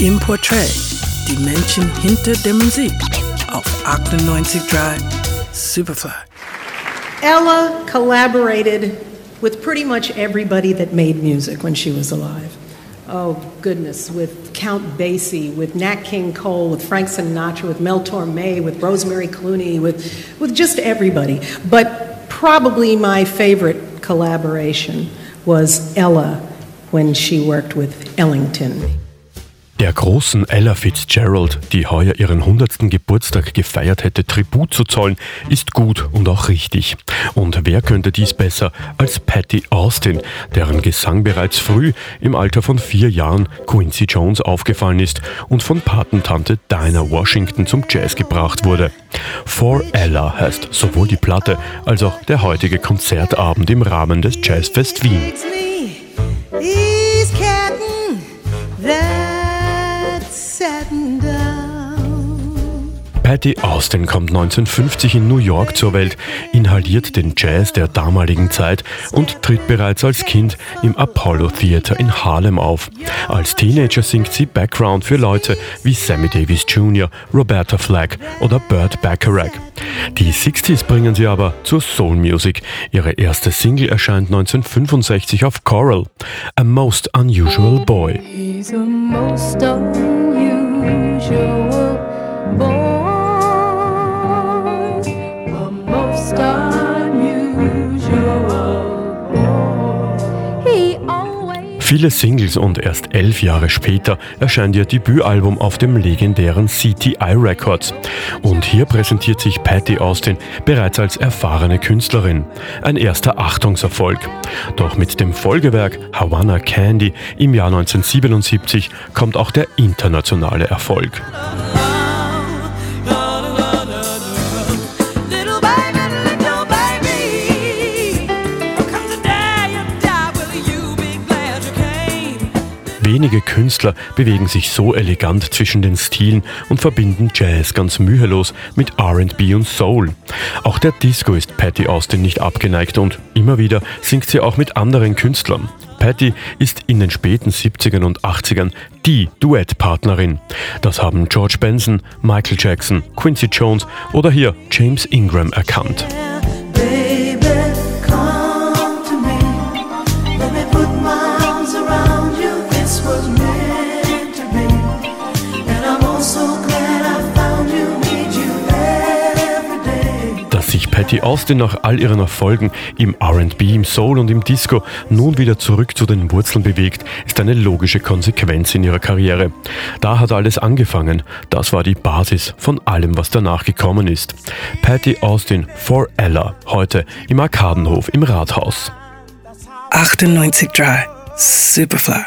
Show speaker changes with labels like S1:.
S1: im Portrait, die Menschen hinter der Musik auf 98.3 Superfly.
S2: Ella collaborated with pretty much everybody that made music when she was alive. Oh, goodness, with Count Basie, with Nat King Cole, with Frank Sinatra, with Mel Torme, with Rosemary Clooney, with, with just everybody. But probably my favorite collaboration was Ella when she worked with Ellington.
S3: Großen Ella Fitzgerald, die heuer ihren 100. Geburtstag gefeiert hätte, Tribut zu zollen, ist gut und auch richtig. Und wer könnte dies besser als Patty Austin, deren Gesang bereits früh im Alter von vier Jahren Quincy Jones aufgefallen ist und von Patentante Dinah Washington zum Jazz gebracht wurde. For Ella heißt sowohl die Platte als auch der heutige Konzertabend im Rahmen des Jazzfest Wien. Patty Austin kommt 1950 in New York zur Welt, inhaliert den Jazz der damaligen Zeit und tritt bereits als Kind im Apollo Theater in Harlem auf. Als Teenager singt sie Background für Leute wie Sammy Davis Jr., Roberta Flack oder Burt Bacharach. Die 60s bringen sie aber zur Soul Music. Ihre erste Single erscheint 1965 auf Coral, A Most Unusual Boy. He's a most Viele Singles und erst elf Jahre später erscheint ihr Debütalbum auf dem legendären CTI Records. Und hier präsentiert sich Patty Austin bereits als erfahrene Künstlerin. Ein erster Achtungserfolg. Doch mit dem Folgewerk Havana Candy im Jahr 1977 kommt auch der internationale Erfolg. Wenige Künstler bewegen sich so elegant zwischen den Stilen und verbinden Jazz ganz mühelos mit RB und Soul. Auch der Disco ist Patty Austin nicht abgeneigt und immer wieder singt sie auch mit anderen Künstlern. Patty ist in den späten 70ern und 80ern die Duettpartnerin. Das haben George Benson, Michael Jackson, Quincy Jones oder hier James Ingram erkannt. Patty Austin nach all ihren Erfolgen im RB, im Soul und im Disco nun wieder zurück zu den Wurzeln bewegt, ist eine logische Konsequenz in ihrer Karriere. Da hat alles angefangen. Das war die Basis von allem, was danach gekommen ist. Patty Austin for Ella, heute im Arkadenhof im Rathaus.
S1: 98.3 Superfly.